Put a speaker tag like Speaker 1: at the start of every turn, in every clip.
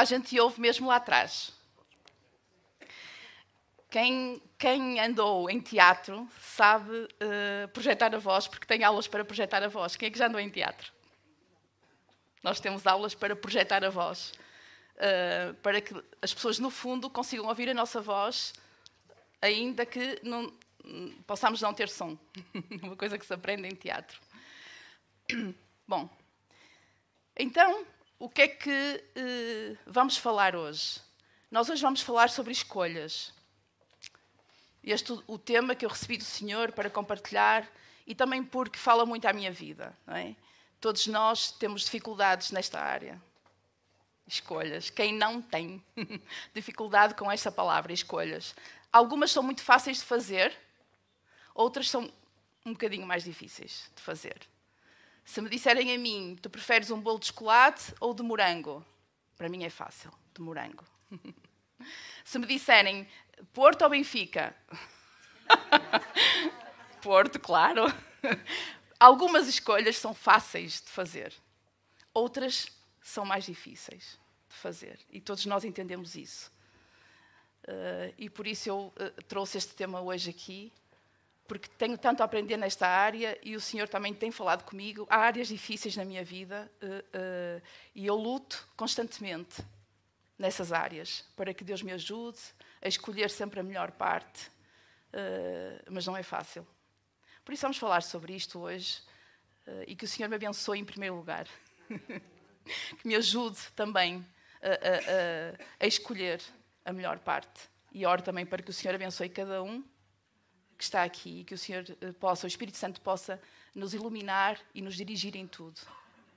Speaker 1: a gente ouve mesmo lá atrás. Quem, quem andou em teatro sabe uh, projetar a voz, porque tem aulas para projetar a voz. Quem é que já andou em teatro? Nós temos aulas para projetar a voz, uh, para que as pessoas, no fundo, consigam ouvir a nossa voz, ainda que não, possamos não ter som. Uma coisa que se aprende em teatro. Bom, então, o que é que uh, vamos falar hoje? Nós hoje vamos falar sobre escolhas. Este o tema que eu recebi do Senhor para compartilhar e também porque fala muito à minha vida. É? Todos nós temos dificuldades nesta área. Escolhas. Quem não tem dificuldade com esta palavra, escolhas? Algumas são muito fáceis de fazer, outras são um bocadinho mais difíceis de fazer. Se me disserem a mim, tu preferes um bolo de chocolate ou de morango? Para mim é fácil, de morango. Se me disserem, Porto ou Benfica? Porto, claro. Algumas escolhas são fáceis de fazer, outras são mais difíceis de fazer. E todos nós entendemos isso. Uh, e por isso eu uh, trouxe este tema hoje aqui, porque tenho tanto a aprender nesta área e o Senhor também tem falado comigo. Há áreas difíceis na minha vida uh, e eu luto constantemente nessas áreas para que Deus me ajude a escolher sempre a melhor parte, uh, mas não é fácil. Por isso vamos falar sobre isto hoje uh, e que o Senhor me abençoe em primeiro lugar. que me ajude também a, a, a, escolher a melhor parte. E oro também para que o Senhor abençoe cada um que está aqui e que o Senhor eh, possa, o Espírito Santo possa nos iluminar e nos dirigir em tudo.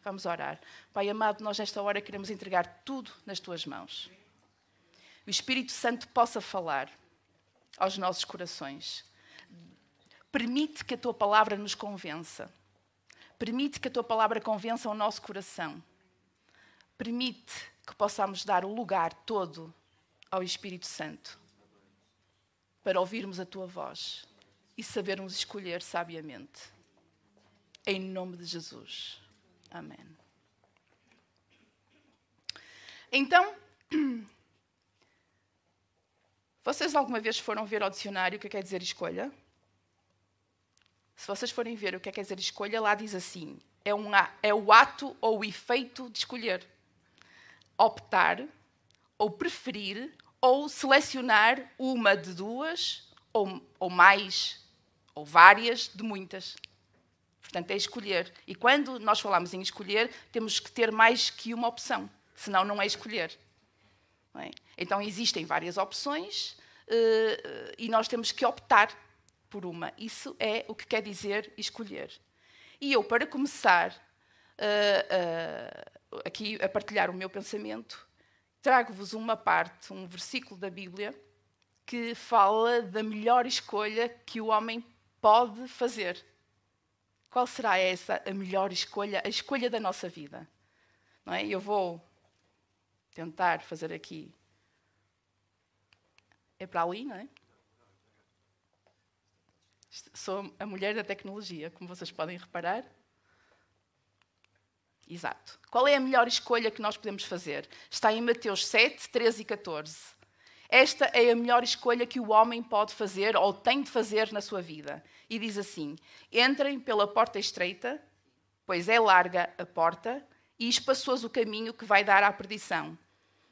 Speaker 1: Vamos orar. Pai amado, nós nesta hora queremos entregar tudo nas tuas mãos o Espírito Santo possa falar aos nossos corações. Permite que a tua palavra nos convença. Permite que a tua palavra convença o nosso coração. Permite que possamos dar o lugar todo ao Espírito Santo para ouvirmos a tua voz e sabermos escolher sabiamente. Em nome de Jesus. Amém. Então, Vocês alguma vez foram ver ao dicionário o que quer dizer escolha? Se vocês forem ver o que quer dizer escolha, lá diz assim: é, um, é o ato ou o efeito de escolher. Optar, ou preferir, ou selecionar uma de duas, ou, ou mais, ou várias de muitas. Portanto, é escolher. E quando nós falamos em escolher, temos que ter mais que uma opção, senão não é escolher. É? Então existem várias opções uh, e nós temos que optar por uma. Isso é o que quer dizer escolher. E eu, para começar uh, aqui a partilhar o meu pensamento, trago-vos uma parte, um versículo da Bíblia que fala da melhor escolha que o homem pode fazer. Qual será essa a melhor escolha, a escolha da nossa vida? Não é? Eu vou tentar fazer aqui. É para ali, não é? Sou a mulher da tecnologia, como vocês podem reparar. Exato. Qual é a melhor escolha que nós podemos fazer? Está em Mateus 7, 13 e 14. Esta é a melhor escolha que o homem pode fazer ou tem de fazer na sua vida. E diz assim: Entrem pela porta estreita, pois é larga a porta e espaçoso o caminho que vai dar à perdição.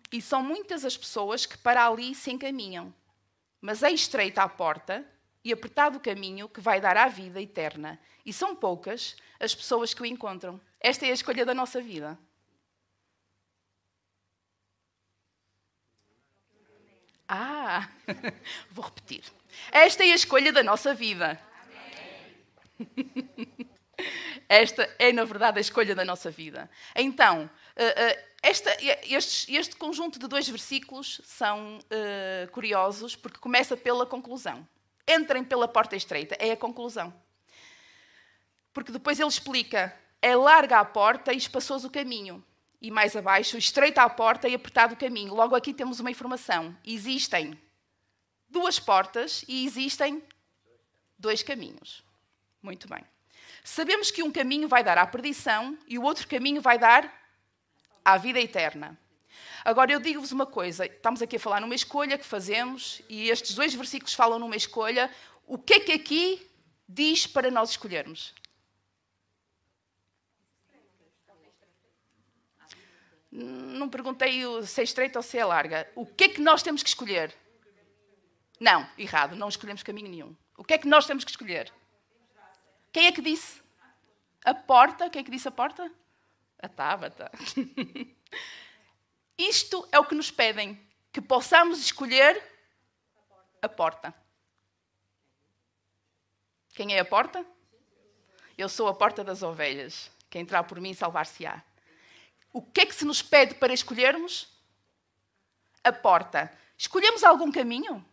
Speaker 1: E são muitas as pessoas que para ali se encaminham. Mas é estreita a porta e apertado o caminho que vai dar à vida eterna. E são poucas as pessoas que o encontram. Esta é a escolha da nossa vida. Ah, vou repetir. Esta é a escolha da nossa vida. Esta é, na verdade, a escolha da nossa vida. Então, eh, eh, esta, este, este, conjunto de dois versículos são uh, curiosos porque começa pela conclusão. Entrem pela porta estreita, é a conclusão. Porque depois ele explica: é larga a porta e espaçoso o caminho. E mais abaixo, estreita a porta e apertado o caminho. Logo aqui temos uma informação: existem duas portas e existem dois caminhos. Muito bem. Sabemos que um caminho vai dar à perdição e o outro caminho vai dar à vida eterna. Agora eu digo-vos uma coisa: estamos aqui a falar numa escolha que fazemos, e estes dois versículos falam numa escolha. O que é que aqui diz para nós escolhermos? Não perguntei se é estreita ou se é larga. O que é que nós temos que escolher? Não, errado, não escolhemos caminho nenhum. O que é que nós temos que escolher? Quem é que disse? A porta. Quem é que disse a porta? A Tábata. Isto é o que nos pedem, que possamos escolher a porta. Quem é a porta? Eu sou a porta das ovelhas. Quem entrar por mim salvar-se-á. O que é que se nos pede para escolhermos? A porta. Escolhemos algum caminho?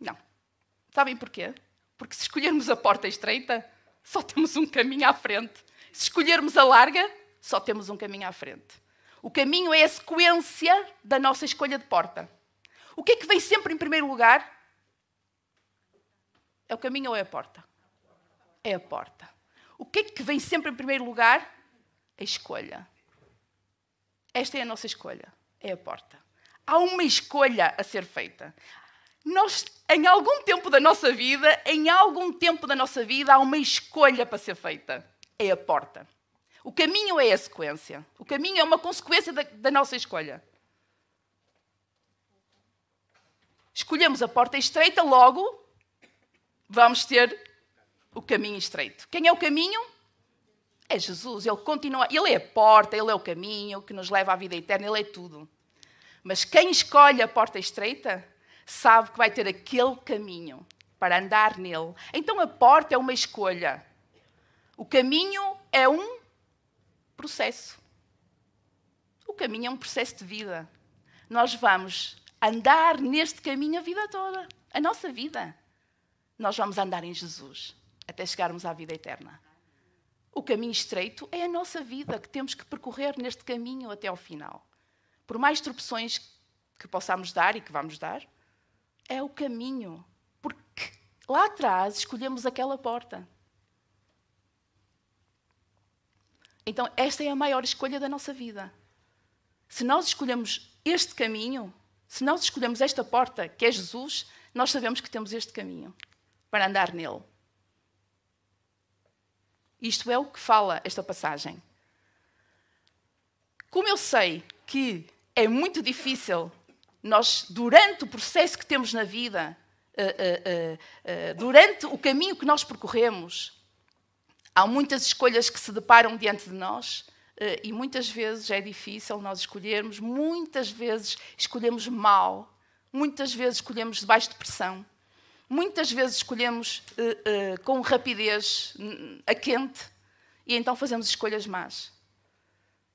Speaker 1: Não. Sabem porquê? Porque se escolhermos a porta estreita, só temos um caminho à frente. Se escolhermos a larga, só temos um caminho à frente. O caminho é a sequência da nossa escolha de porta. O que é que vem sempre em primeiro lugar? É o caminho ou é a porta? É a porta. O que é que vem sempre em primeiro lugar? A escolha. Esta é a nossa escolha. É a porta. Há uma escolha a ser feita. Nós, em algum tempo da nossa vida, em algum tempo da nossa vida, há uma escolha para ser feita. É a porta. O caminho é a sequência. O caminho é uma consequência da, da nossa escolha. Escolhemos a porta estreita, logo vamos ter o caminho estreito. Quem é o caminho? É Jesus. Ele continua. Ele é a porta, ele é o caminho que nos leva à vida eterna, ele é tudo. Mas quem escolhe a porta estreita sabe que vai ter aquele caminho para andar nele. Então a porta é uma escolha. O caminho é um processo. O caminho é um processo de vida. Nós vamos andar neste caminho a vida toda, a nossa vida. Nós vamos andar em Jesus até chegarmos à vida eterna. O caminho estreito é a nossa vida que temos que percorrer neste caminho até ao final. Por mais tropeções que possamos dar e que vamos dar, é o caminho. Porque lá atrás escolhemos aquela porta. Então, esta é a maior escolha da nossa vida. Se nós escolhemos este caminho, se nós escolhemos esta porta, que é Jesus, nós sabemos que temos este caminho para andar nele. Isto é o que fala esta passagem. Como eu sei que é muito difícil nós, durante o processo que temos na vida, uh, uh, uh, durante o caminho que nós percorremos, há muitas escolhas que se deparam diante de nós e muitas vezes é difícil nós escolhermos, muitas vezes escolhemos mal, muitas vezes escolhemos debaixo de pressão, muitas vezes escolhemos com rapidez a quente e então fazemos escolhas más.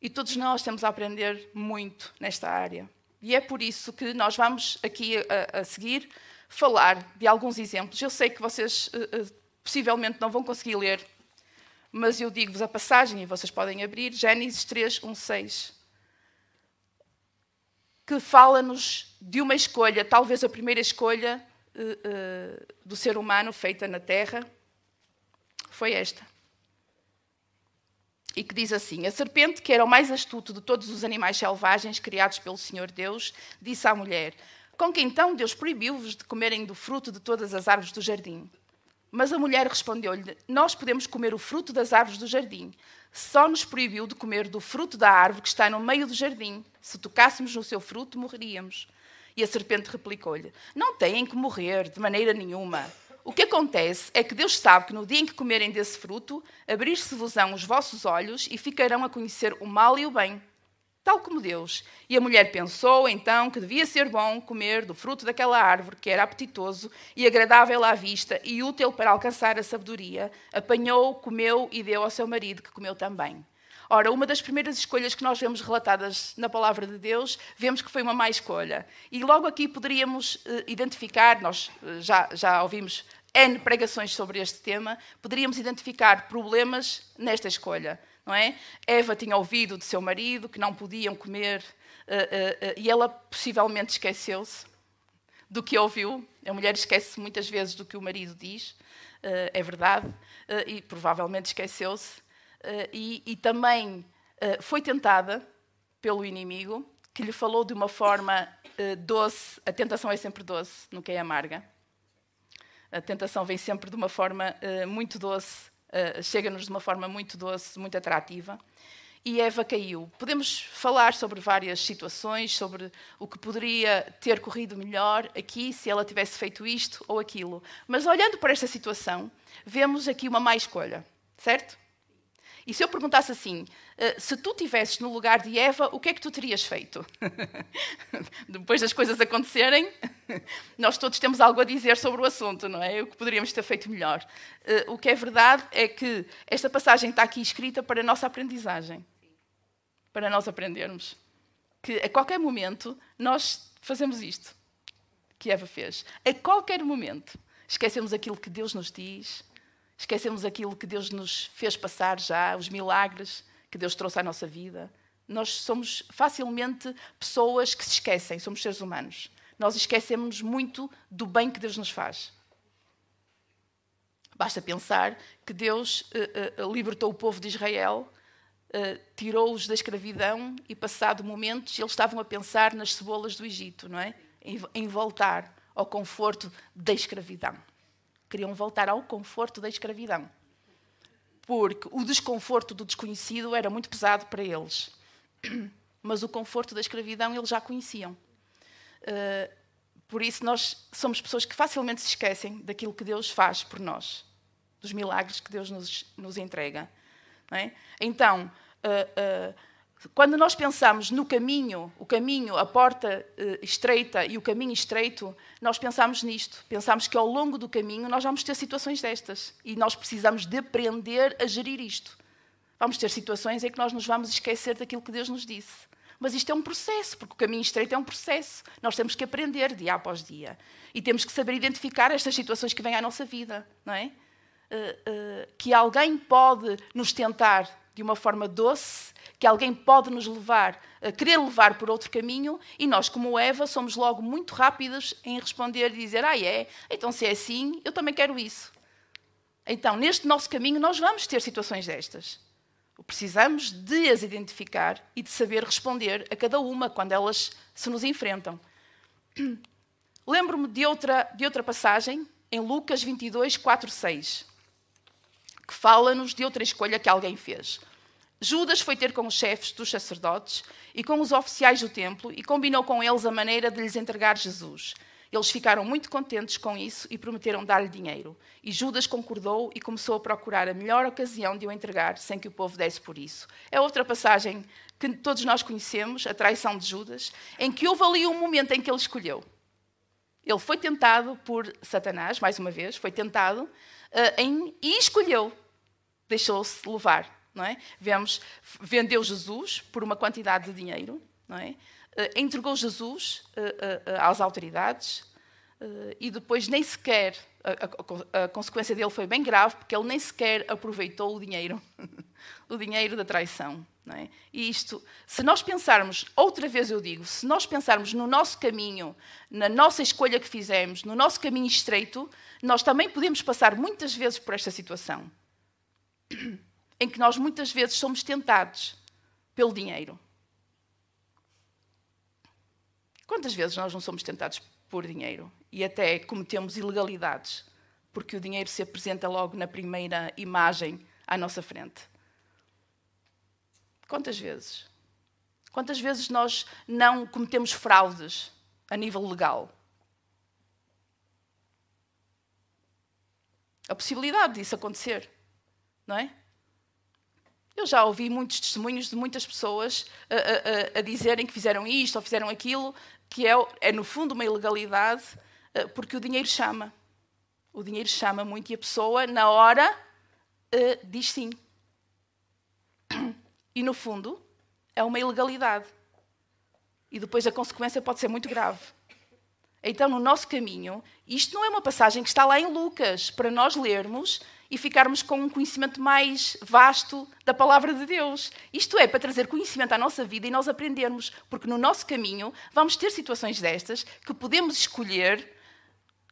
Speaker 1: E todos nós temos a aprender muito nesta área. E é por isso que nós vamos aqui a, a seguir falar de alguns exemplos. Eu sei que vocês uh, uh, possivelmente não vão conseguir ler, mas eu digo-vos a passagem e vocês podem abrir Gênesis 3, 1, 6. Que fala-nos de uma escolha, talvez a primeira escolha uh, do ser humano feita na Terra, foi esta e que diz assim: A serpente, que era o mais astuto de todos os animais selvagens criados pelo Senhor Deus, disse à mulher: Com que então Deus proibiu-vos de comerem do fruto de todas as árvores do jardim? Mas a mulher respondeu-lhe: Nós podemos comer o fruto das árvores do jardim. Só nos proibiu de comer do fruto da árvore que está no meio do jardim. Se tocássemos no seu fruto, morreríamos. E a serpente replicou-lhe: Não têm que morrer de maneira nenhuma. O que acontece é que Deus sabe que no dia em que comerem desse fruto, abrir-se-vos-ão os vossos olhos e ficarão a conhecer o mal e o bem, tal como Deus. E a mulher pensou então que devia ser bom comer do fruto daquela árvore que era apetitoso e agradável à vista e útil para alcançar a sabedoria. Apanhou, comeu e deu ao seu marido, que comeu também. Ora, uma das primeiras escolhas que nós vemos relatadas na palavra de Deus, vemos que foi uma má escolha. E logo aqui poderíamos uh, identificar, nós uh, já, já ouvimos N pregações sobre este tema, poderíamos identificar problemas nesta escolha. Não é? Eva tinha ouvido de seu marido que não podiam comer uh, e ela possivelmente esqueceu-se do que ouviu. A mulher esquece muitas vezes do que o marido diz, é verdade, e provavelmente esqueceu-se. Uh, e, e, também uh, foi tentada pelo inimigo, que lhe falou de uma forma uh, doce. A tentação é sempre doce, nunca é amarga. A tentação vem sempre de uma forma muito doce, chega-nos de uma forma muito doce, muito atrativa. E Eva caiu. Podemos falar sobre várias situações, sobre o que poderia ter corrido melhor aqui se ela tivesse feito isto ou aquilo. Mas olhando para esta situação, vemos aqui uma má escolha, certo? E se eu perguntasse assim, uh, se tu estivesses no lugar de Eva, o que é que tu terias feito? Depois das coisas acontecerem, nós todos temos algo a dizer sobre o assunto, não é? O que poderíamos ter feito melhor. Uh, o que é verdade é que esta passagem está aqui escrita para a nossa aprendizagem. Para nós aprendermos. Que a qualquer momento nós fazemos isto que Eva fez. A qualquer momento esquecemos aquilo que Deus nos diz, Esquecemos aquilo que Deus nos fez passar já, os milagres que Deus trouxe à nossa vida. Nós somos facilmente pessoas que se esquecem, somos seres humanos. Nós esquecemos muito do bem que Deus nos faz. Basta pensar que Deus uh, uh, libertou o povo de Israel, uh, tirou-os da escravidão e, passado momentos, eles estavam a pensar nas cebolas do Egito, não é? Em, em voltar ao conforto da escravidão. Queriam voltar ao conforto da escravidão. Porque o desconforto do desconhecido era muito pesado para eles. Mas o conforto da escravidão eles já conheciam. Uh, por isso, nós somos pessoas que facilmente se esquecem daquilo que Deus faz por nós, dos milagres que Deus nos, nos entrega. É? Então, uh, uh, quando nós pensamos no caminho, o caminho, a porta uh, estreita e o caminho estreito, nós pensamos nisto. Pensamos que ao longo do caminho nós vamos ter situações destas e nós precisamos de aprender a gerir isto. Vamos ter situações em que nós nos vamos esquecer daquilo que Deus nos disse. Mas isto é um processo, porque o caminho estreito é um processo. Nós temos que aprender dia após dia. E temos que saber identificar estas situações que vêm à nossa vida, não é? Uh, uh, que alguém pode nos tentar de uma forma doce, que alguém pode nos levar, a querer levar por outro caminho, e nós, como Eva, somos logo muito rápidos em responder e dizer: Ah, é? Então, se é assim, eu também quero isso. Então, neste nosso caminho, nós vamos ter situações destas. Precisamos de as identificar e de saber responder a cada uma quando elas se nos enfrentam. Lembro-me de outra, de outra passagem, em Lucas 22, 4, 6 que fala-nos de outra escolha que alguém fez. Judas foi ter com os chefes dos sacerdotes e com os oficiais do templo e combinou com eles a maneira de lhes entregar Jesus. Eles ficaram muito contentes com isso e prometeram dar-lhe dinheiro. E Judas concordou e começou a procurar a melhor ocasião de o entregar, sem que o povo desse por isso. É outra passagem que todos nós conhecemos, a traição de Judas, em que houve ali um momento em que ele escolheu. Ele foi tentado por Satanás, mais uma vez, foi tentado, em, e escolheu, deixou-se levar. Não é? Vemos, vendeu Jesus por uma quantidade de dinheiro, não é? Uh, entregou Jesus uh, às autoridades e depois nem sequer, a, a, a consequência dele foi bem grave, porque ele nem sequer aproveitou o dinheiro, o dinheiro da traição. É? E isto, se nós pensarmos, outra vez eu digo, se nós pensarmos no nosso caminho, na nossa escolha que fizemos, no nosso caminho estreito, nós também podemos passar muitas vezes por esta situação, em que nós muitas vezes somos tentados pelo dinheiro. Quantas vezes nós não somos tentados por dinheiro e até cometemos ilegalidades porque o dinheiro se apresenta logo na primeira imagem à nossa frente? Quantas vezes? Quantas vezes nós não cometemos fraudes a nível legal? A possibilidade disso acontecer, não é? Eu já ouvi muitos testemunhos de muitas pessoas a, a, a, dizerem que fizeram isto ou fizeram aquilo, que é, é no fundo uma ilegalidade, eh, porque o dinheiro chama. O dinheiro chama muito e a pessoa, na hora, eh, diz sim. E, no fundo, é uma ilegalidade. E depois a consequência pode ser muito grave. Então, no nosso caminho, isto não é uma passagem que está lá em Lucas, para nós lermos e ficarmos com um conhecimento mais vasto da palavra de Deus. Isto é para trazer conhecimento à nossa vida e nós aprendermos, porque no nosso caminho vamos ter situações destas que podemos escolher,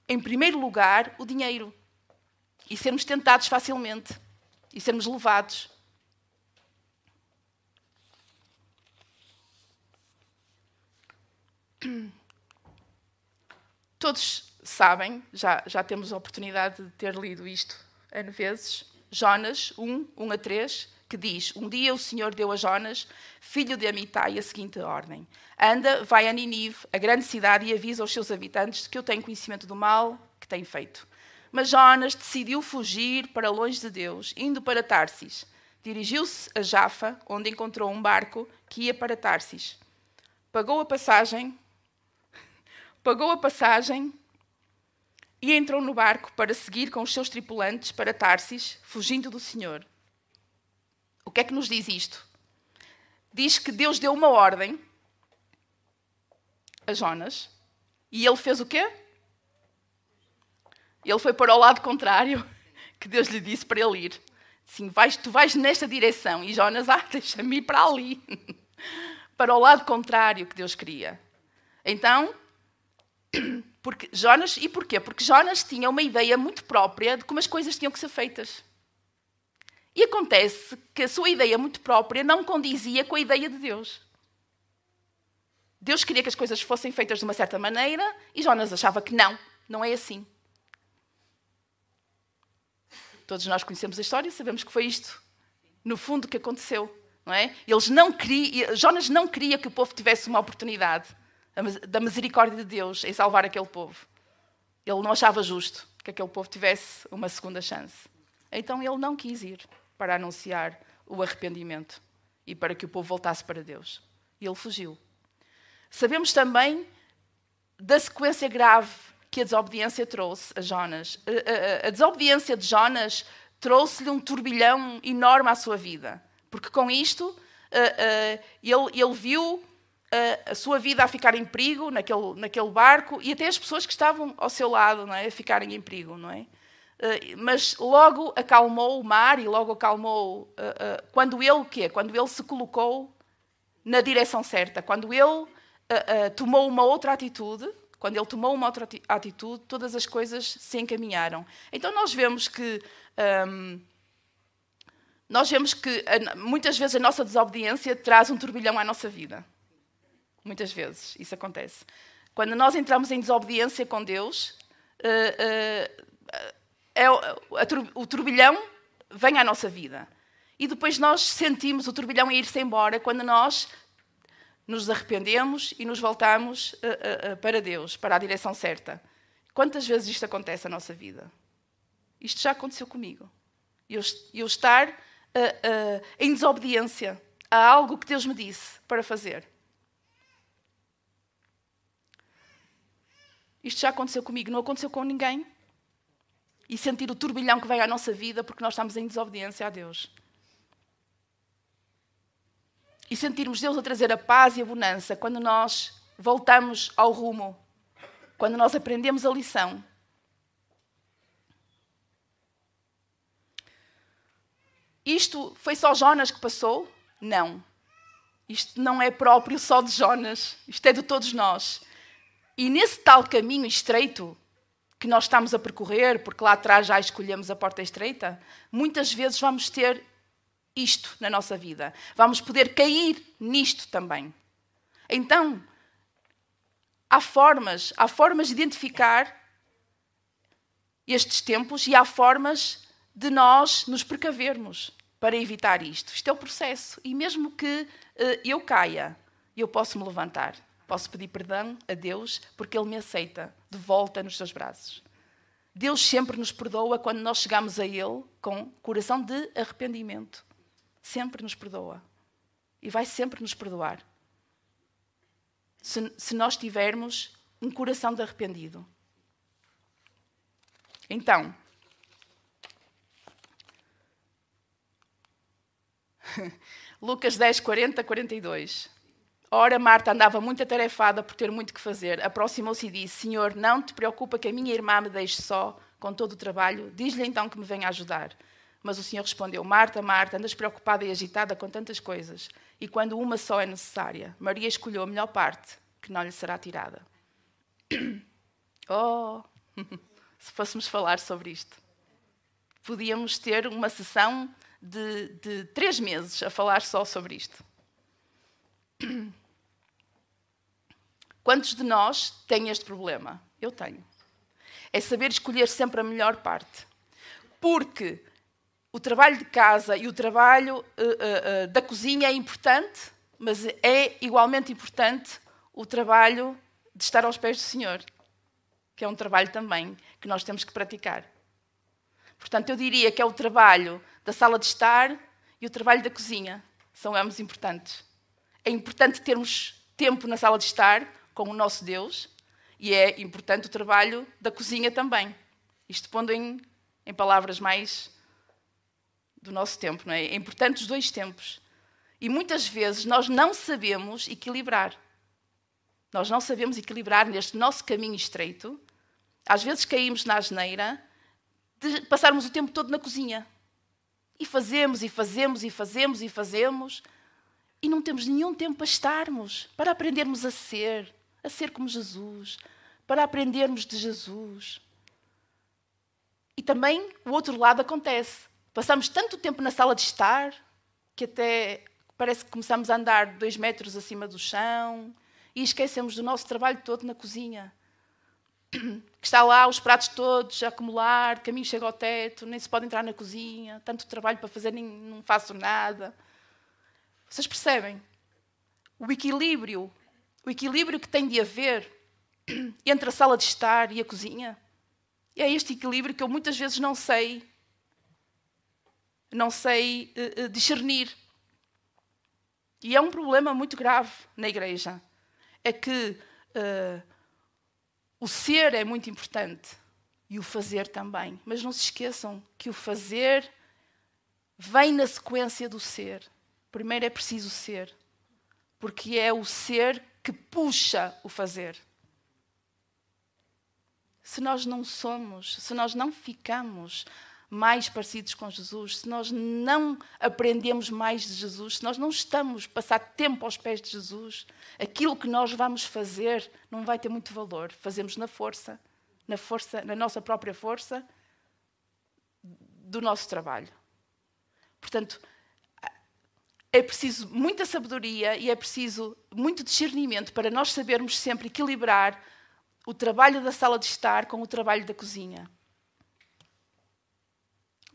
Speaker 1: em primeiro lugar, o dinheiro e sermos tentados facilmente e sermos levados. Todos sabem, já, já temos a oportunidade de ter lido isto N vezes, Jonas 1, 1 a 3, que diz: Um dia o Senhor deu a Jonas, filho de Amitai, a seguinte ordem: Anda, vai a Ninive, a grande cidade, e avisa aos seus habitantes que eu tenho conhecimento do mal que tem feito. Mas Jonas decidiu fugir para longe de Deus, indo para Tarsis. Dirigiu-se a Jafa, onde encontrou um barco que ia para Tarsis. Pagou a passagem, pagou a passagem e entrou no barco para seguir com os seus tripulantes para Tarsis, fugindo do Senhor. O que é que nos diz isto? Diz que Deus deu uma ordem a Jonas e ele fez o quê? Ele foi para o lado contrário que Deus lhe disse para ele ir. Sim, vais, tu vais nesta direção. E Jonas, ah, deixa-me ir para ali. para o lado contrário que Deus queria. Então, porque Jonas, e porquê? Porque Jonas tinha uma ideia muito própria de como as coisas tinham que ser feitas. E acontece que a sua ideia muito própria não condizia com a ideia de Deus. Deus queria que as coisas fossem feitas de uma certa maneira e Jonas achava que não, não é assim. Todos nós conhecemos a história e sabemos que foi isto, no fundo, que aconteceu. Não é? Eles não queria, Jonas não queria que o povo tivesse uma oportunidade da misericórdia de Deus em salvar aquele povo. Ele não achava justo que aquele povo tivesse uma segunda chance. Então ele não quis ir para anunciar o arrependimento e para que o povo voltasse para Deus. E ele fugiu. Sabemos também da sequência grave que a desobediência trouxe a Jonas. A, desobediência de Jonas trouxe-lhe um turbilhão enorme à sua vida, porque com isto ele, ele viu a, sua vida a ficar em perigo naquele, naquele barco e até as pessoas que estavam ao seu lado não é? a ficarem em perigo, não é? mas logo acalmou o mar e logo acalmou quando ele o quê? Quando ele se colocou na direção certa, quando ele tomou uma outra atitude, quando ele tomou uma outra atitude, todas as coisas se encaminharam. Então nós vemos que hum, nós vemos que muitas vezes a nossa desobediência traz um turbilhão à nossa vida. Muitas vezes isso acontece. Quando nós entramos em desobediência com Deus, uh, uh, é, o turbilhão vem à nossa vida. E depois nós sentimos o turbilhão ir-se embora quando nós nos arrependemos e nos voltamos uh, para Deus, para a direção certa. Quantas vezes isto acontece na nossa vida? Isto já aconteceu comigo. Eu, eu estar em desobediência a algo que Deus me disse para fazer. Isto já aconteceu comigo, não aconteceu com ninguém. E sentir o turbilhão que vem à nossa vida porque nós estamos em desobediência a Deus e sentirmos Deus a trazer a paz e a bonança quando nós voltamos ao rumo, quando nós aprendemos a lição. Isto foi só Jonas que passou? Não. Isto não é próprio só de Jonas, isto é de todos nós. E nesse tal caminho estreito que nós estamos a percorrer, porque lá atrás já escolhemos a porta estreita, muitas vezes vamos ter isto na nossa vida. Vamos poder cair nisto também. Então, há formas, há formas de identificar estes tempos e há formas de nós nos precavermos para evitar isto. Isto é o processo. E mesmo que uh, eu caia, eu posso me levantar. Posso pedir perdão a Deus porque Ele me aceita de volta nos seus braços. Deus sempre nos perdoa quando nós chegamos a Ele com coração de arrependimento sempre nos perdoa. E vai sempre nos perdoar. Se, se nós tivermos um coração de arrependido. Então, Lucas 10, 40, 42. Ora, Marta andava muito atarefada por ter muito que fazer. Aproximou-se e disse: Senhor, não te preocupa que a minha irmã me deixe só com todo o trabalho? Diz-lhe então que me venha ajudar. Mas o Senhor respondeu: Marta, Marta, andas preocupada e agitada com tantas coisas, e quando uma só é necessária, Maria escolheu a melhor parte, que não lhe será tirada. Oh, se fôssemos falar sobre isto, podíamos ter uma sessão de, de três meses a falar só sobre isto. Quantos de nós têm este problema? Eu tenho. É saber escolher sempre a melhor parte. Porque o trabalho de casa e o trabalho uh, uh, da cozinha é importante, mas é igualmente importante o trabalho de estar aos pés do Senhor, que é um trabalho também que nós temos que praticar. Portanto, eu diria que é o trabalho da sala de estar e o trabalho da cozinha. São ambos importantes. É importante termos tempo na sala de estar com o nosso Deus e é importante o trabalho da cozinha também. Isto pondo em, em palavras mais do nosso tempo, não é? É importante os dois tempos. E muitas vezes nós não sabemos equilibrar. Nós não sabemos equilibrar neste nosso caminho estreito. Às vezes caímos na asneira de passarmos o tempo todo na cozinha. E fazemos, e fazemos, e fazemos, e fazemos. E não temos nenhum tempo para estarmos, para aprendermos a ser, a ser como Jesus, para aprendermos de Jesus. E também o outro lado acontece. Passamos tanto tempo na sala de estar que até parece que começamos a andar dois metros acima do chão e esquecemos do nosso trabalho todo na cozinha. Que está lá os pratos todos a acumular, caminho chega ao teto, nem se pode entrar na cozinha, tanto trabalho para fazer, nem, não faço nada. Vocês percebem? O equilíbrio, o equilíbrio que tem de haver entre a sala de estar e a cozinha. É este equilíbrio que eu muitas vezes não sei, não sei uh, discernir. E é um problema muito grave na igreja. É que uh, o ser é muito importante e o fazer também. Mas não se esqueçam que o fazer vem na sequência do ser. Primeiro é preciso ser, porque é o ser que puxa o fazer. Se nós não somos, se nós não ficamos mais parecidos com Jesus, se nós não aprendemos mais de Jesus, se nós não estamos a passar tempo aos pés de Jesus, aquilo que nós vamos fazer não vai ter muito valor. Fazemos na força, na força, na nossa própria força do nosso trabalho. Portanto, é preciso muita sabedoria e é preciso muito discernimento para nós sabermos sempre equilibrar o trabalho da sala de estar com o trabalho da cozinha.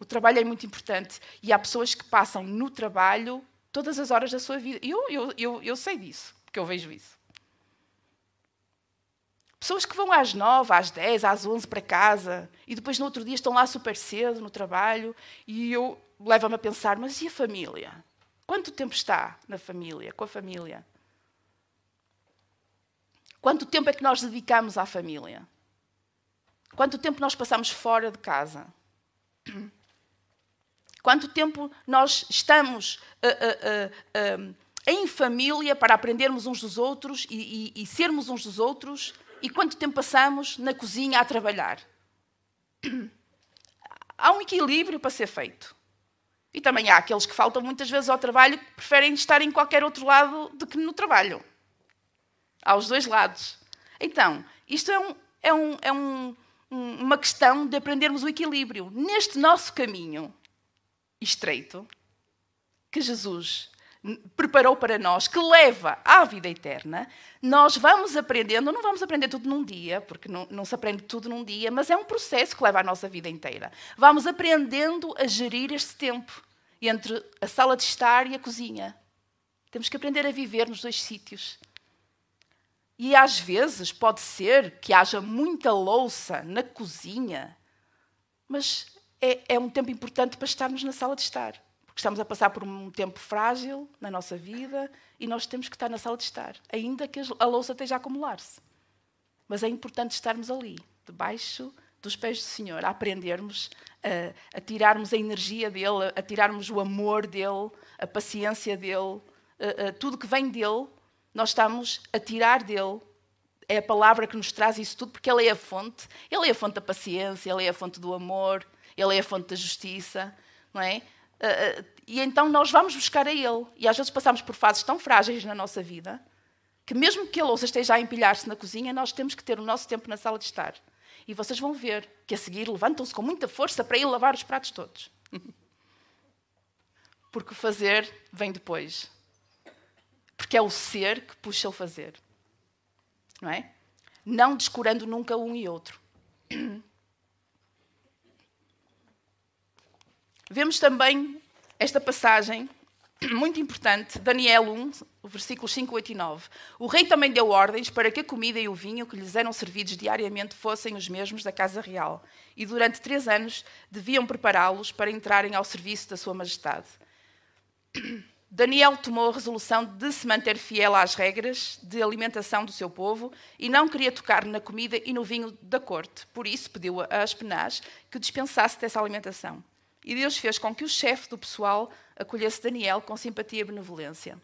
Speaker 1: O trabalho é muito importante e há pessoas que passam no trabalho todas as horas da sua vida. Eu, eu, eu, eu sei disso, porque eu vejo isso. Pessoas que vão às nove, às dez, às onze para casa e depois no outro dia estão lá super cedo no trabalho e eu levo-me a pensar, mas e a família? Quanto tempo está na família, com a família? Quanto tempo é que nós dedicamos à família? Quanto tempo nós passamos fora de casa? Quanto tempo nós estamos uh, uh, uh, em família para aprendermos uns dos outros e, e, e sermos uns dos outros? E quanto tempo passamos na cozinha a trabalhar? Há um equilíbrio para ser feito. E também há aqueles que faltam muitas vezes ao trabalho que preferem estar em qualquer outro lado do que no trabalho. Há os dois lados. Então, isto é, um, é, um, é um, uma questão de aprendermos o equilíbrio. Neste nosso caminho estreito, que Jesus preparou para nós, que leva à vida eterna, nós vamos aprendendo, não vamos aprender tudo num dia, porque não, não, se aprende tudo num dia, mas é um processo que leva a nossa vida inteira. Vamos aprendendo a gerir este tempo entre a sala de estar e a cozinha. Temos que aprender a viver nos dois sítios. E às vezes pode ser que haja muita louça na cozinha, mas é, é um tempo importante para estarmos na sala de estar estamos a passar por um tempo frágil na nossa vida e nós temos que estar na sala de estar, ainda que a louça esteja a acumular-se. Mas é importante estarmos ali, debaixo dos pés do Senhor, a aprendermos, a, a tirarmos a energia dele, a tirarmos o amor dele, a paciência dele, a, a, tudo que vem dele, nós estamos a tirar dele. É a palavra que nos traz isso tudo, porque ele é a fonte. Ele é a fonte da paciência, ele é a fonte do amor, ele é a fonte da justiça, não é? Uh, e então nós vamos buscar a Ele. E às vezes passamos por fases tão frágeis na nossa vida que, mesmo que a louça esteja a empilhar-se na cozinha, nós temos que ter o nosso tempo na sala de estar. E vocês vão ver que a seguir levantam-se com muita força para ir lavar os pratos todos. Porque o fazer vem depois. Porque é o ser que puxa o fazer. não é? Não descurando nunca um e outro. Vemos também esta passagem muito importante, Daniel 1, versículos 5, 8 e 9. O rei também deu ordens para que a comida e o vinho que lhes eram servidos diariamente fossem os mesmos da casa real, e durante três anos deviam prepará-los para entrarem ao serviço da sua majestade. Daniel tomou a resolução de se manter fiel às regras de alimentação do seu povo e não queria tocar na comida e no vinho da corte. Por isso, pediu a Aspenaz que dispensasse dessa alimentação. E Deus fez com que o chefe do pessoal acolhesse Daniel com simpatia e benevolência.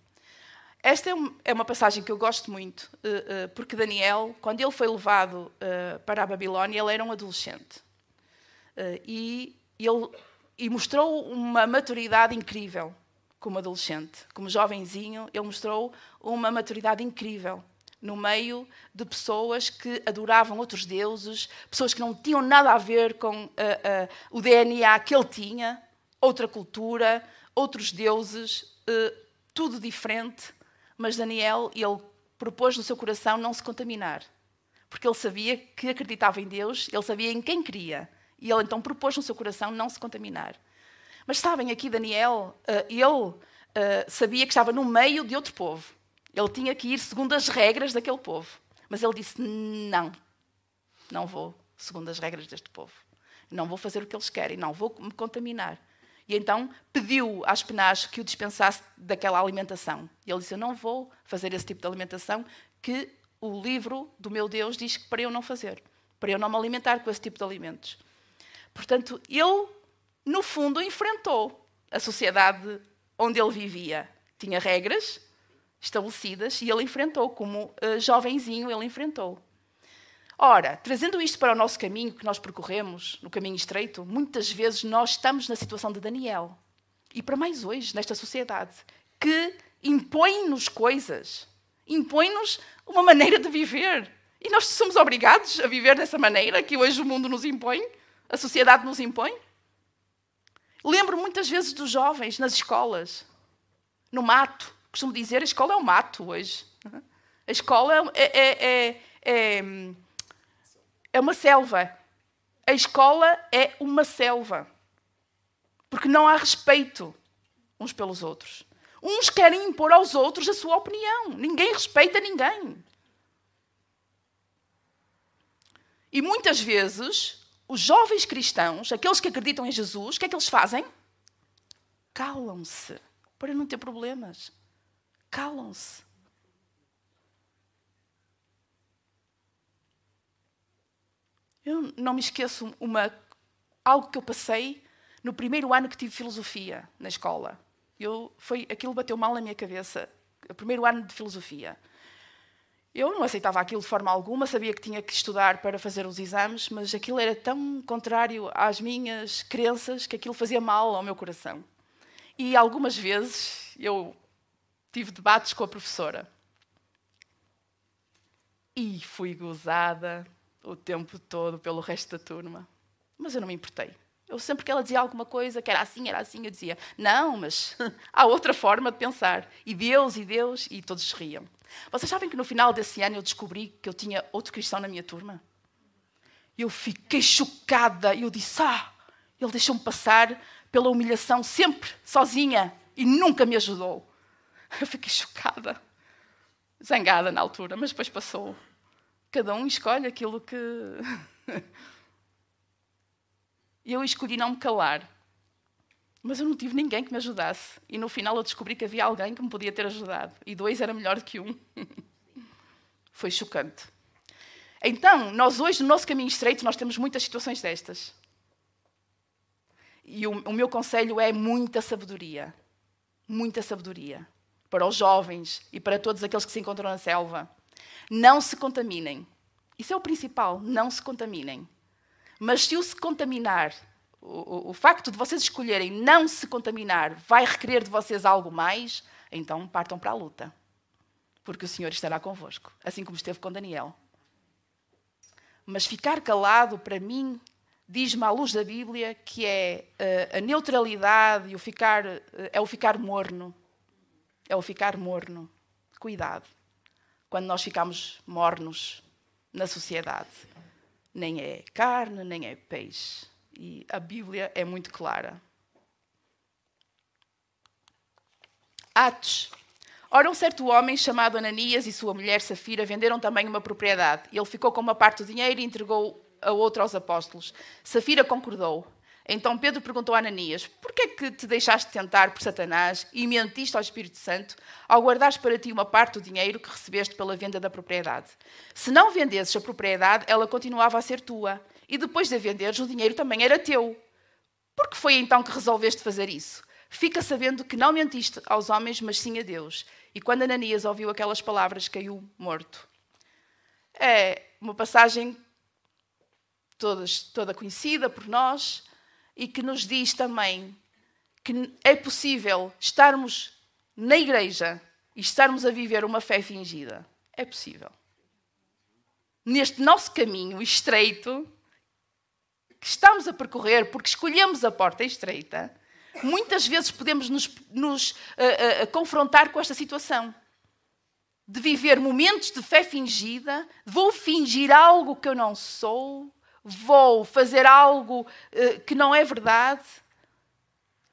Speaker 1: Esta é, é uma passagem que eu gosto muito, eh, eh, porque Daniel, quando ele foi levado eh, para a Babilónia, ele era um adolescente. E, ele, e mostrou uma maturidade incrível como adolescente. Como jovenzinho, ele mostrou uma maturidade incrível no meio de pessoas que adoravam outros deuses, pessoas que não tinham nada a ver com uh, uh, o DNA que ele tinha, outra cultura, outros deuses, uh, tudo diferente. Mas Daniel, ele propôs no seu coração não se contaminar, porque ele sabia que acreditava em Deus, ele sabia em quem queria, e ele então propôs no seu coração não se contaminar. Mas sabem, aqui Daniel, ele sabia que estava no meio de outro povo ele tinha que ir segundo as regras daquele povo. Mas ele disse: Não, não vou segundo as regras deste povo. Não vou fazer o que eles querem, não vou me contaminar. E então pediu às penas que o dispensasse daquela alimentação. E ele disse: Eu não vou fazer esse tipo de alimentação que o livro do meu Deus diz que para eu não fazer, para eu não me alimentar com esse tipo de alimentos. Portanto, ele, no fundo, enfrentou a sociedade onde ele vivia. Tinha regras, estabelecidas e ele enfrentou, como uh, jovenzinho, ele enfrentou. Ora, trazendo isto para o nosso caminho que nós percorremos, no caminho estreito, muitas vezes nós estamos na situação de Daniel. E para mais hoje, nesta sociedade, que impõe-nos coisas, impõe-nos uma maneira de viver. E nós somos obrigados a viver dessa maneira que hoje o mundo nos impõe, a sociedade nos impõe. Lembro muitas vezes dos jovens nas escolas, no mato, costumo dizer, a escola é um mato hoje. A escola é, é, é, é, é uma selva. A escola é uma selva. Porque não há respeito uns pelos outros. Uns querem impor aos outros a sua opinião. Ninguém respeita ninguém. E muitas vezes, os jovens cristãos, aqueles que acreditam em Jesus, o que é que eles fazem? Calam-se para não ter problemas calam-se. Eu não me esqueço uma, algo que eu passei no primeiro ano que tive filosofia na escola. Eu, foi, aquilo bateu mal na minha cabeça. O primeiro ano de filosofia. Eu não aceitava aquilo de forma alguma, sabia que tinha que estudar para fazer os exames, mas aquilo era tão contrário às minhas crenças que aquilo fazia mal ao meu coração. E algumas vezes eu tive debates com a professora. E fui gozada o tempo todo pelo resto da turma. Mas eu não me importei. Eu sempre que ela dizia alguma coisa, que era assim, era assim, eu dizia, não, mas há outra forma de pensar. E Deus, e Deus, e todos riam. Vocês sabem que no final desse ano eu descobri que eu tinha outro cristão na minha turma? Eu fiquei chocada eu disse, ah, ele deixou-me passar pela humilhação sempre, sozinha, e nunca me ajudou. Eu fiquei chocada, zangada na altura, mas depois passou. Cada um escolhe aquilo que. eu escolhi não me calar. Mas eu não tive ninguém que me ajudasse. E no final eu descobri que havia alguém que me podia ter ajudado. E dois era melhor do que um. Foi chocante. Então, nós hoje, no nosso caminho estreito, nós temos muitas situações destas. E o, o meu conselho é muita sabedoria. Muita sabedoria para os jovens e para todos aqueles que se encontram na selva. Não se contaminem. Isso é o principal, não se contaminem. Mas se o se contaminar, o, o, facto de vocês escolherem não se contaminar, vai requerer de vocês algo mais, então partam para a luta. Porque o Senhor estará convosco, assim como esteve com Daniel. Mas ficar calado, para mim, diz-me à luz da Bíblia que é uh, a neutralidade e o ficar, uh, é o ficar morno é o ficar morno. Cuidado. quando nós ficamos mornos na sociedade. Nem é carne, nem é peixe. E a Bíblia é muito clara. Atos. Ora, um certo homem chamado Ananias e sua mulher Safira venderam também uma propriedade. Ele ficou com uma parte do dinheiro e entregou a outra aos apóstolos. Safira concordou. Então Pedro perguntou a Ananias: Por que é que te deixaste tentar por Satanás e mentiste ao Espírito Santo ao guardares para ti uma parte do dinheiro que recebeste pela venda da propriedade? Se não vendesses a propriedade, ela continuava a ser tua, e depois de a venderes, o dinheiro também era teu. Por que foi então que resolveste fazer isso? Fica sabendo que não mentiste aos homens, mas sim a Deus. E quando Ananias ouviu aquelas palavras, caiu morto. É uma passagem todas, toda conhecida por nós e que nos diz também que é possível estarmos na igreja e estarmos a viver uma fé fingida. É possível. Neste nosso caminho estreito, que estamos a percorrer porque escolhemos a porta estreita, muitas vezes podemos nos, nos uh, uh, confrontar com esta situação de viver momentos de fé fingida, vou fingir algo que eu não sou, vou fazer algo uh, que não é verdade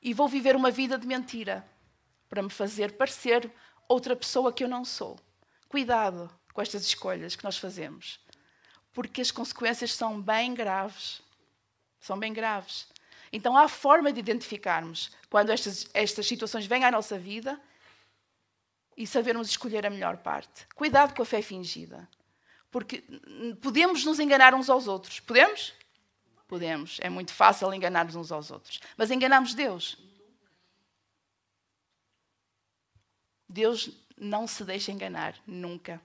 Speaker 1: e vou viver uma vida de mentira para me fazer parecer outra pessoa que eu não sou. Cuidado com estas escolhas que nós fazemos, porque as consequências são bem graves. São bem graves. Então há forma de identificarmos quando estas, estas situações vêm à nossa vida e sabermos escolher a melhor parte. Cuidado com a fé fingida. Porque podemos nos enganar uns aos outros. Podemos? Podemos. É muito fácil enganar-nos uns aos outros. Mas enganamos Deus. Deus não se deixa enganar, nunca.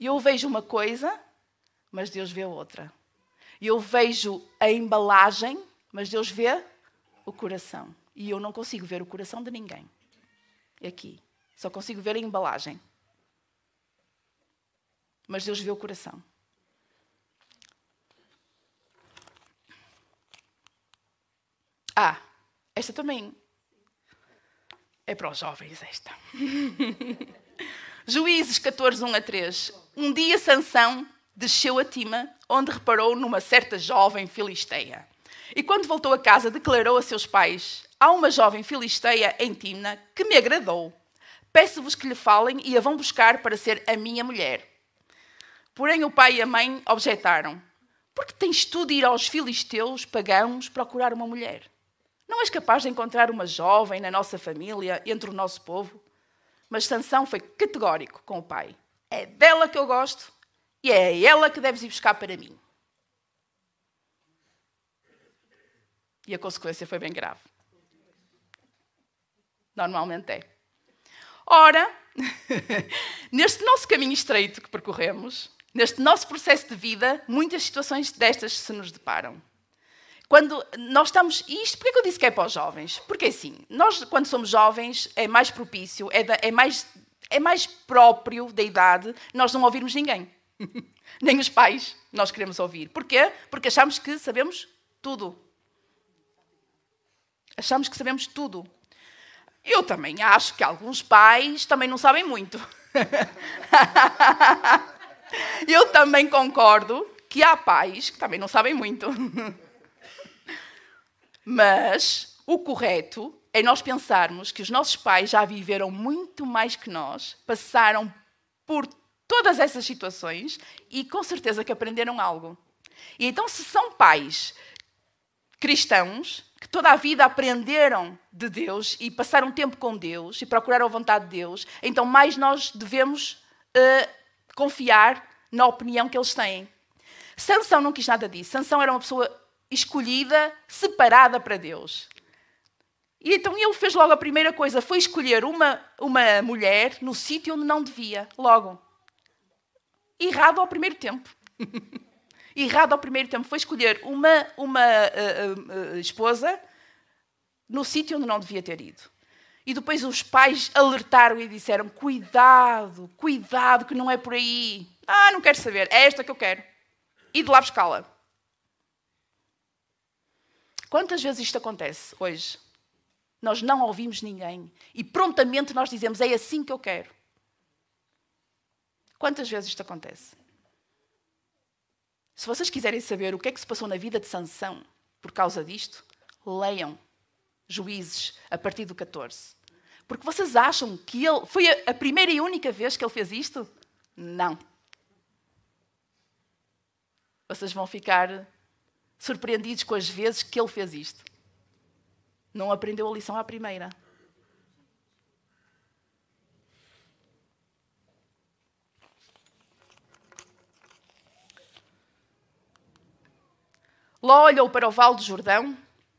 Speaker 1: Eu vejo uma coisa, mas Deus vê outra. Eu vejo a embalagem, mas Deus vê o coração. E eu não consigo ver o coração de ninguém. Aqui. Só consigo ver a embalagem mas Deus vê o coração. Ah, esta também é para os jovens, esta. Juízes 14, 1 a 3. Um dia Sansão desceu a Tima, onde reparou numa certa jovem filisteia. E quando voltou a casa, declarou a seus pais: Há uma jovem filisteia em Timna que me agradou. Peço-vos que lhe falem e a vão buscar para ser a minha mulher. Porém, o pai e a mãe objetaram: Por que tens tu de ir aos filisteus pagãos procurar uma mulher? Não és capaz de encontrar uma jovem na nossa família, entre o nosso povo? Mas Sansão foi categórico com o pai: É dela que eu gosto e é ela que deves ir buscar para mim. E a consequência foi bem grave. Normalmente é. Ora, neste nosso caminho estreito que percorremos, neste nosso processo de vida, muitas situações destas se nos deparam. Quando nós estamos. E isto, porquê que eu disse que é para os jovens? Porque assim, nós, quando somos jovens, é mais propício, é, da, é, mais, é mais próprio da idade nós não ouvirmos ninguém. Nem os pais nós queremos ouvir. Porquê? Porque achamos que sabemos tudo. Achamos que sabemos tudo. Eu também acho que alguns pais também não sabem muito. Eu também concordo que há pais que também não sabem muito. Mas o correto é nós pensarmos que os nossos pais já viveram muito mais que nós, passaram por todas essas situações e com certeza que aprenderam algo. E então, se são pais cristãos que toda a vida aprenderam de Deus e passaram tempo com Deus e procuraram a vontade de Deus, então mais nós devemos uh, confiar na opinião que eles têm. Sansão não quis nada disso. Sansão era uma pessoa escolhida, separada para Deus. E então ele fez logo a primeira coisa, foi escolher uma, uma mulher no sítio onde não devia, logo. Errado ao primeiro tempo. Errado ao primeiro tempo. Foi escolher uma, uma uh, uh, esposa no sítio onde não devia ter ido. E depois os pais alertaram e disseram: Cuidado, cuidado, que não é por aí. Ah, não quero saber, é esta que eu quero. E de lá buscá-la. Quantas vezes isto acontece hoje? Nós não ouvimos ninguém e prontamente nós dizemos: É assim que eu quero. Quantas vezes isto acontece? Se vocês quiserem saber o que é que se passou na vida de Sansão por causa disto, leiam Juízes a partir do 14. Porque vocês acham que ele foi a primeira e única vez que ele fez isto? Não. Vocês vão ficar surpreendidos com as vezes que ele fez isto. Não aprendeu a lição à primeira. Ló olhou para o vale do Jordão,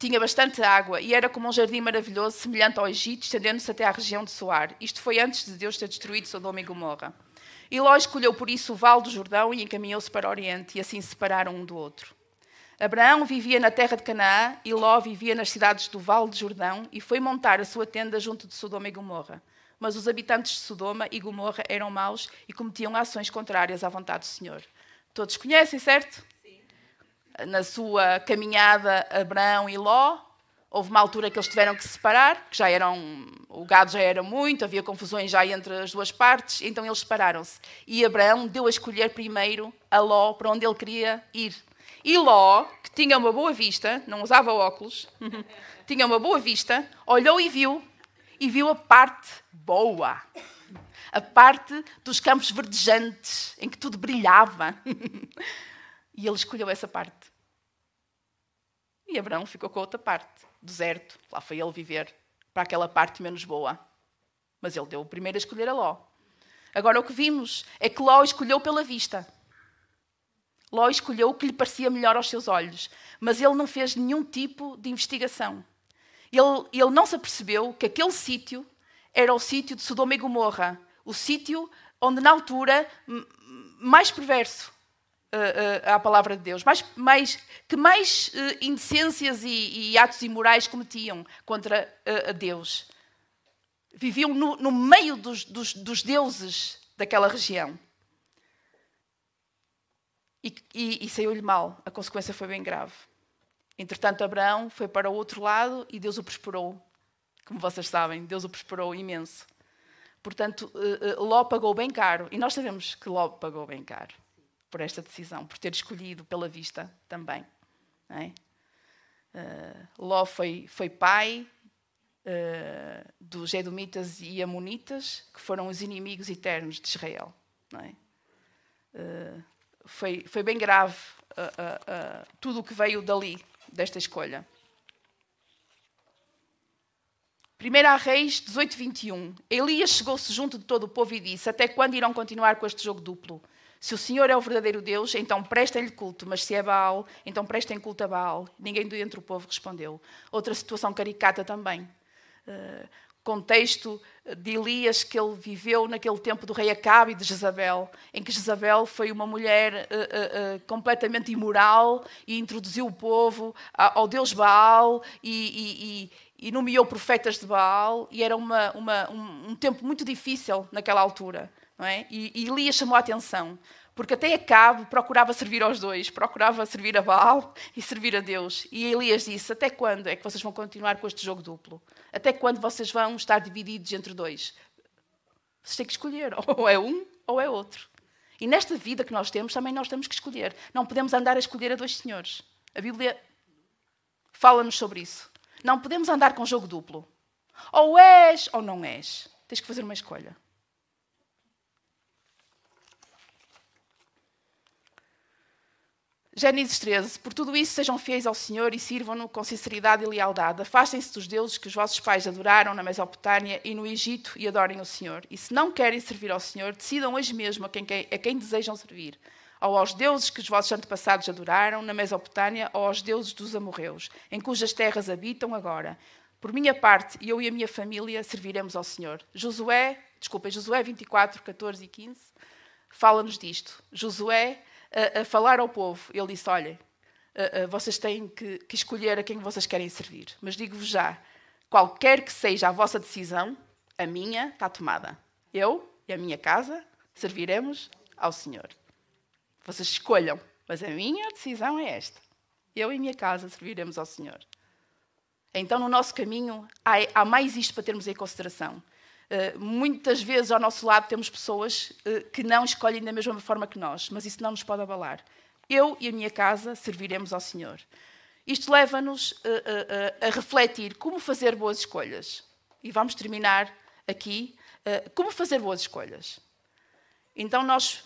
Speaker 1: tinha bastante água e era como um jardim maravilhoso, semelhante ao Egito, estendendo-se até à região de Soar. Isto foi antes de Deus ter destruído Sodoma e Gomorra. E Ló escolheu por isso o vale do Jordão e encaminhou-se para o Oriente, e assim se separaram um do outro. Abraão vivia na terra de Canaã e Ló vivia nas cidades do Vale de Jordão e foi montar a sua tenda junto de Sodoma e Gomorra. Mas os habitantes de Sodoma e Gomorra eram maus e cometiam ações contrárias à vontade do Senhor. Todos conhecem, certo? Na sua caminhada Abraão e Ló. Houve uma altura que eles tiveram que se separar, que já eram, o gado já era muito, havia confusões já entre as duas partes, então eles separaram-se. E Abraão deu a escolher primeiro a Ló para onde ele queria ir. E Ló, que tinha uma boa vista, não usava óculos, tinha uma boa vista, olhou e viu, e viu a parte boa. A parte dos campos verdejantes, em que tudo brilhava. E ele escolheu essa parte. E Abraão ficou com a outra parte, deserto. Lá foi ele viver para aquela parte menos boa. Mas ele deu o primeiro a escolher a Ló. Agora o que vimos é que Ló escolheu pela vista. Ló escolheu o que lhe parecia melhor aos seus olhos, mas ele não fez nenhum tipo de investigação. Ele, ele não se apercebeu que aquele sítio era o sítio de Sodoma e Gomorra, o sítio onde, na altura, mais perverso, uh, uh, à palavra de Deus, mais, que mais uh, indecências e, e, atos imorais cometiam contra Deus. Viviam no, no meio dos, dos, dos, deuses daquela região. E, e, e saiu-lhe mal, a consequência foi bem grave. Entretanto, Abraão foi para o outro lado e Deus o prosperou. Como vocês sabem, Deus o prosperou imenso. Portanto, Ló pagou bem caro. E nós sabemos que Ló pagou bem caro por esta decisão, por ter escolhido pela vista também. É? Uh, Ló foi, foi pai uh, dos Edomitas e Amonitas, que foram os inimigos eternos de Israel. É? Uh, foi, foi bem grave tudo o que veio dali, desta escolha. 1 Reis 18, 21. Elias chegou-se junto de todo o povo e disse: Até quando irão continuar com este jogo duplo? Se o Senhor é o verdadeiro Deus, então prestem-lhe culto, mas se é Baal, então prestem culto a Baal. Ninguém do entre o povo respondeu. Outra situação caricata também. Uh, contexto de Elias que ele viveu naquele tempo do rei Acabe e de Jezabel, em que Jezabel foi uma mulher uh, uh, completamente imoral e introduziu o povo ao Deus Baal e, e, e, nomeou profetas de Baal, e era uma, uma, um, um tempo muito difícil naquela altura. Não é? E, e Elias chamou a atenção, porque até Acabe procurava servir aos dois, procurava servir a Baal e servir a Deus. E Elias disse: Até quando é que vocês vão continuar com este jogo duplo? Até quando vocês vão estar divididos entre dois? Vocês têm que escolher, ou é um ou é outro. E nesta vida que nós temos, também nós temos que escolher. Não podemos andar a escolher a dois senhores. A Bíblia fala-nos sobre isso. Não podemos andar com jogo duplo. Ou és ou não és. Tens que fazer uma escolha. Gênesis 13. Por tudo isso, sejam fiéis ao Senhor e sirvam-no com sinceridade e lealdade. Afastem-se dos deuses que os vossos pais adoraram na Mesopotâmia e no Egito e adorem o Senhor. E se não querem servir ao Senhor, decidam hoje mesmo a quem, a quem desejam servir. Ou aos deuses que os vossos antepassados adoraram na Mesopotâmia, ou aos deuses dos amorreus, em cujas terras habitam agora. Por minha parte, eu e a minha família serviremos ao Senhor. Josué, desculpa, Josué 24, 14 e 15, fala-nos disto. Josué a, falar ao povo. Ele disse: Olhem, vocês têm que, que escolher a quem vocês querem servir. Mas digo-vos já: qualquer que seja a vossa decisão, a minha está tomada. Eu e a minha casa serviremos ao Senhor. Vocês escolham, mas a minha decisão é esta. Eu e a minha casa serviremos ao Senhor. Então, no nosso caminho, há, há mais isto para termos em consideração. Uh, muitas vezes ao nosso lado temos pessoas uh, que não escolhem da mesma forma que nós, mas isso não nos pode abalar. Eu e a minha casa serviremos ao Senhor. Isto leva-nos uh, a refletir como fazer boas escolhas. E vamos terminar aqui. como fazer boas escolhas? Então, nós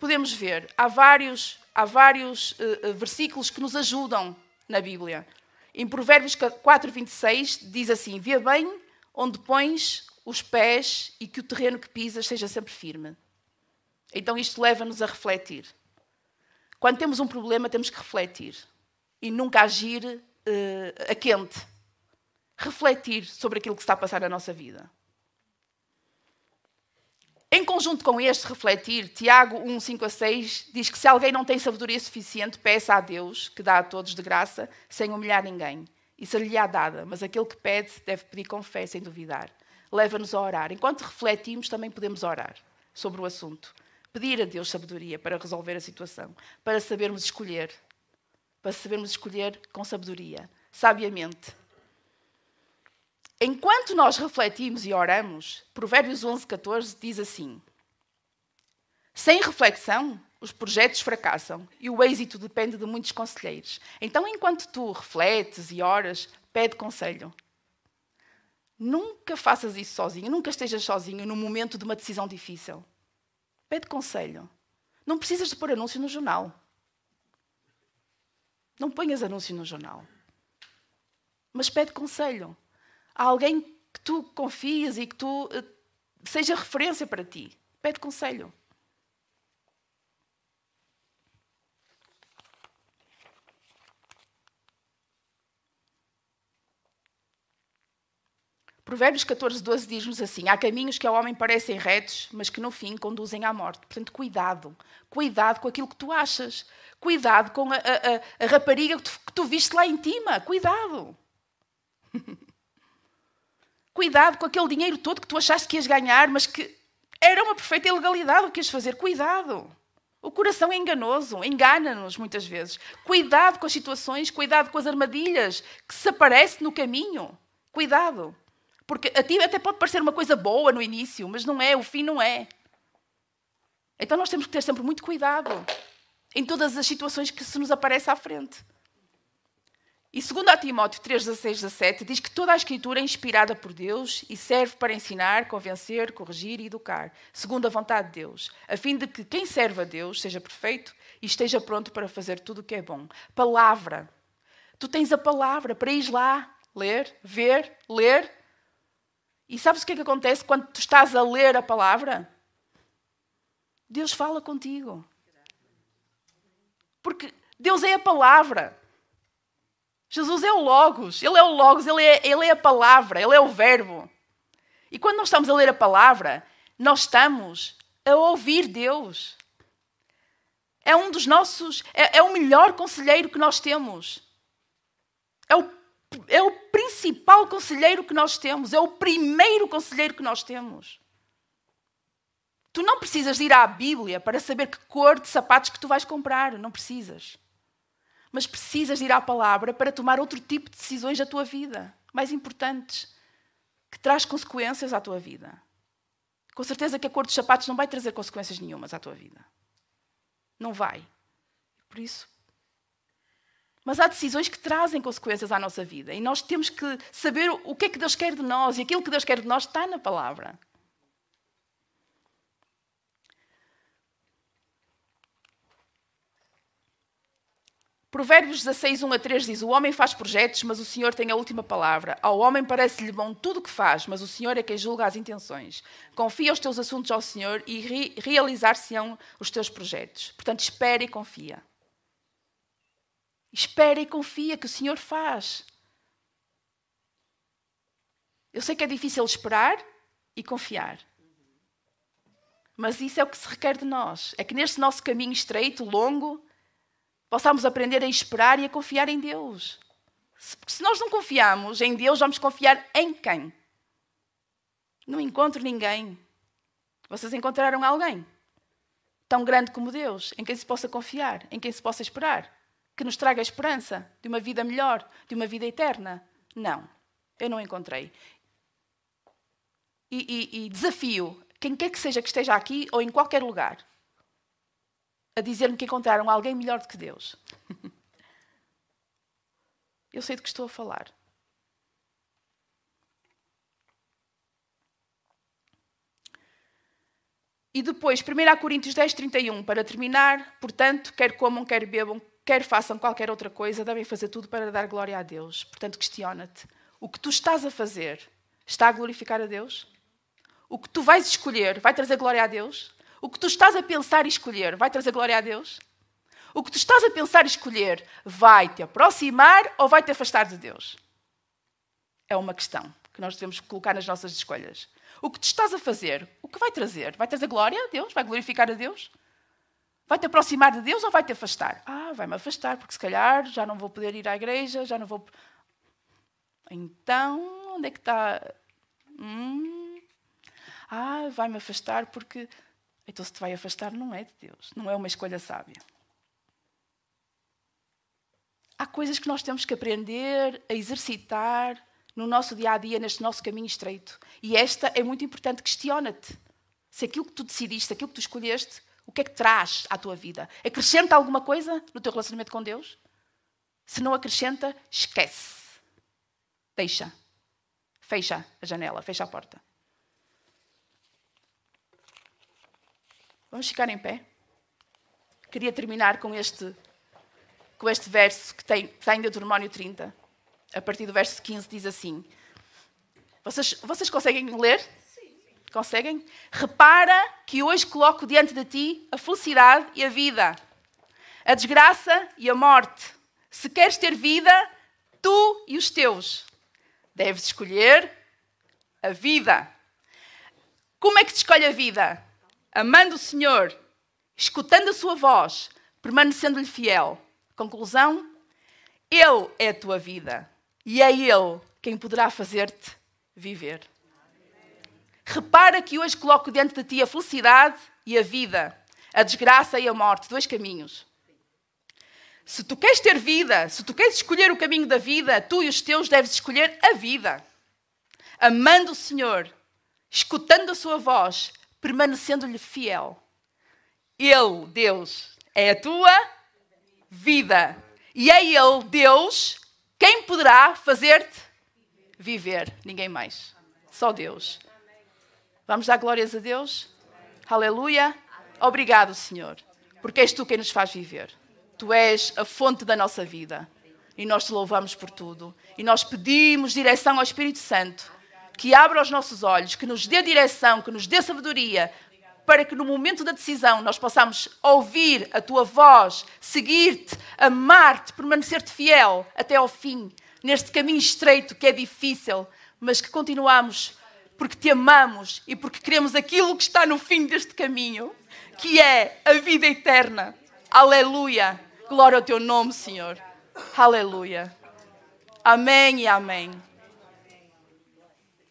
Speaker 1: podemos ver, há vários, há vários versículos que nos ajudam na Bíblia. Em Provérbios 4, 26, diz assim: Vê bem onde pões os pés e que o terreno que pisas seja sempre firme. Então isto leva-nos a refletir. Quando temos um problema, temos que refletir e nunca agir uh, a quente. Refletir sobre aquilo que está a passar na nossa vida. Em conjunto com este refletir, Tiago 1, 5 a 6 diz que se alguém não tem sabedoria suficiente, peça a Deus, que dá a todos de graça, sem humilhar ninguém. E ser-lhe-á dada, mas aquele que pede deve pedir com fé, sem duvidar. Leva-nos a orar. Enquanto refletimos, também podemos orar sobre o assunto. Pedir a Deus sabedoria para resolver a situação, para sabermos escolher, para sabermos escolher com sabedoria, sabiamente. Enquanto nós refletimos e oramos, Provérbios 11, 14 diz assim: Sem reflexão, os projetos fracassam e o êxito depende de muitos conselheiros. Então, enquanto tu refletes e oras, pede conselho. Nunca faças isso sozinho, nunca estejas sozinho no momento de uma decisão difícil. Pede conselho. Não precisas de pôr anúncio no jornal. Não ponhas anúncio no jornal. Mas pede conselho a alguém que tu confias e que tu uh, seja referência para ti. Pede conselho. Provérbios 14, 12 diz-nos assim: Há caminhos que ao homem parecem retos, mas que no fim conduzem à morte. Portanto, cuidado. Cuidado com aquilo que tu achas. Cuidado com a, a, a rapariga que tu, que tu viste lá em cima. Cuidado. Cuidado com aquele dinheiro todo que tu achaste que ias ganhar, mas que era uma perfeita ilegalidade o que ias fazer. Cuidado. O coração é enganoso, engana-nos muitas vezes. Cuidado com as situações, cuidado com as armadilhas que se aparecem no caminho. Cuidado. Porque a ti até pode parecer uma coisa boa no início, mas não é, o fim não é. Então nós temos que ter sempre muito cuidado em todas as situações que se nos aparece à frente. E segundo a Timóteo 3, 16, 17, diz que toda a Escritura é inspirada por Deus e serve para ensinar, convencer, corrigir e educar, segundo a vontade de Deus, a fim de que quem serve a Deus seja perfeito e esteja pronto para fazer tudo o que é bom. Palavra. Tu tens a palavra para ir lá, ler, ver, ler. E sabes o que é que acontece quando tu estás a ler a palavra? Deus fala contigo. Porque Deus é a palavra. Jesus é o Logos, Ele é o Logos, Ele é, ele é a palavra, Ele é o Verbo. E quando nós estamos a ler a palavra, nós estamos a ouvir Deus. É um dos nossos, é, é o melhor conselheiro que nós temos. É o, é o principal conselheiro que nós temos, é o primeiro conselheiro que nós temos. Tu não precisas ir à Bíblia para saber que cor de sapatos que tu vais comprar, não precisas mas precisas ir à palavra para tomar outro tipo de decisões da tua vida, mais importantes, que traz consequências à tua vida. Com certeza que a cor dos sapatos não vai trazer consequências nenhumas à tua vida. Não vai. Por isso. Mas há decisões que trazem consequências à nossa vida e nós temos que saber o que é que Deus quer de nós e aquilo que Deus quer de nós está na palavra. Provérbios 16, 1 a 3 diz: O homem faz projetos, mas o Senhor tem a última palavra. Ao homem parece-lhe bom tudo o que faz, mas o Senhor é quem julga as intenções. Confia os teus assuntos ao Senhor e re realizar-se-ão os teus projetos. Portanto, espera e confia. Espera e confia que o Senhor faz. Eu sei que é difícil esperar e confiar. Mas isso é o que se requer de nós. É que neste nosso caminho estreito, longo, possamos aprender a esperar e a confiar em Deus. Porque se nós não confiamos em Deus, vamos confiar em quem? Não encontro ninguém. Vocês encontraram alguém tão grande como Deus, em quem se possa confiar, em quem se possa esperar, que nos traga esperança de uma vida melhor, de uma vida eterna? Não, eu não encontrei. e, e, e desafio quem quer que seja que esteja aqui ou em qualquer lugar a dizer-me que encontraram alguém melhor do que Deus. Eu sei de que estou a falar. E depois, 1 Coríntios 10, 31, para terminar, portanto, quer comam, quer bebam, quer façam qualquer outra coisa, devem fazer tudo para dar glória a Deus. Portanto, questiona-te: o que tu estás a fazer está a glorificar a Deus? O que tu vais escolher vai trazer glória a Deus? O que tu estás a pensar e escolher vai trazer glória a Deus? O que tu estás a pensar e escolher vai te aproximar ou vai te afastar de Deus? É uma questão que nós devemos colocar nas nossas escolhas. O que tu estás a fazer, o que vai trazer? Vai trazer glória a Deus? Vai glorificar a Deus? Vai te aproximar de Deus ou vai te afastar? Ah, vai-me afastar, porque se calhar já não vou poder ir à igreja, já não vou. Então, onde é que está? Hum... Ah, vai-me afastar porque. Então, se te vai afastar, não é de Deus, não é uma escolha sábia. Há coisas que nós temos que aprender a exercitar no nosso dia a dia, neste nosso caminho estreito. E esta é muito importante. Questiona-te se aquilo que tu decidiste, aquilo que tu escolheste, o que é que traz à tua vida? Acrescenta alguma coisa no teu relacionamento com Deus? Se não acrescenta, esquece. Deixa. Fecha a janela, fecha a porta. Vamos ficar em pé? Queria terminar com este, com este verso que, tem, que está em Deuteronômio 30 a partir do verso 15, diz assim: Vocês, vocês conseguem ler? Conseguem? Repara que hoje coloco diante de ti a felicidade e a vida, a desgraça e a morte. Se queres ter vida, tu e os teus, deves escolher a vida. Como é que se escolhe a vida? Amando o Senhor, escutando a sua voz, permanecendo-lhe fiel. Conclusão: Ele é a tua vida e é Ele quem poderá fazer-te viver. Repara que hoje coloco diante de ti a felicidade e a vida, a desgraça e a morte, dois caminhos. Se tu queres ter vida, se tu queres escolher o caminho da vida, tu e os teus deves escolher a vida. Amando o Senhor, escutando a sua voz, permanecendo-lhe fiel. Ele, Deus, é a tua vida. E é Ele, Deus, quem poderá fazer-te viver? Ninguém mais. Só Deus. Vamos dar glórias a Deus? Aleluia. Obrigado, Senhor, porque és tu quem nos faz viver. Tu és a fonte da nossa vida. E nós te louvamos por tudo. E nós pedimos direção ao Espírito Santo, que abra os nossos olhos, que nos dê direção, que nos dê sabedoria, para que no momento da decisão nós possamos ouvir a tua voz, seguir-te, amar-te, permanecer-te fiel até ao fim, neste caminho estreito que é difícil, mas que continuamos porque te amamos e porque queremos aquilo que está no fim deste caminho, que é a vida eterna. Aleluia! Glória ao teu nome, Senhor. Aleluia. Amém e amém.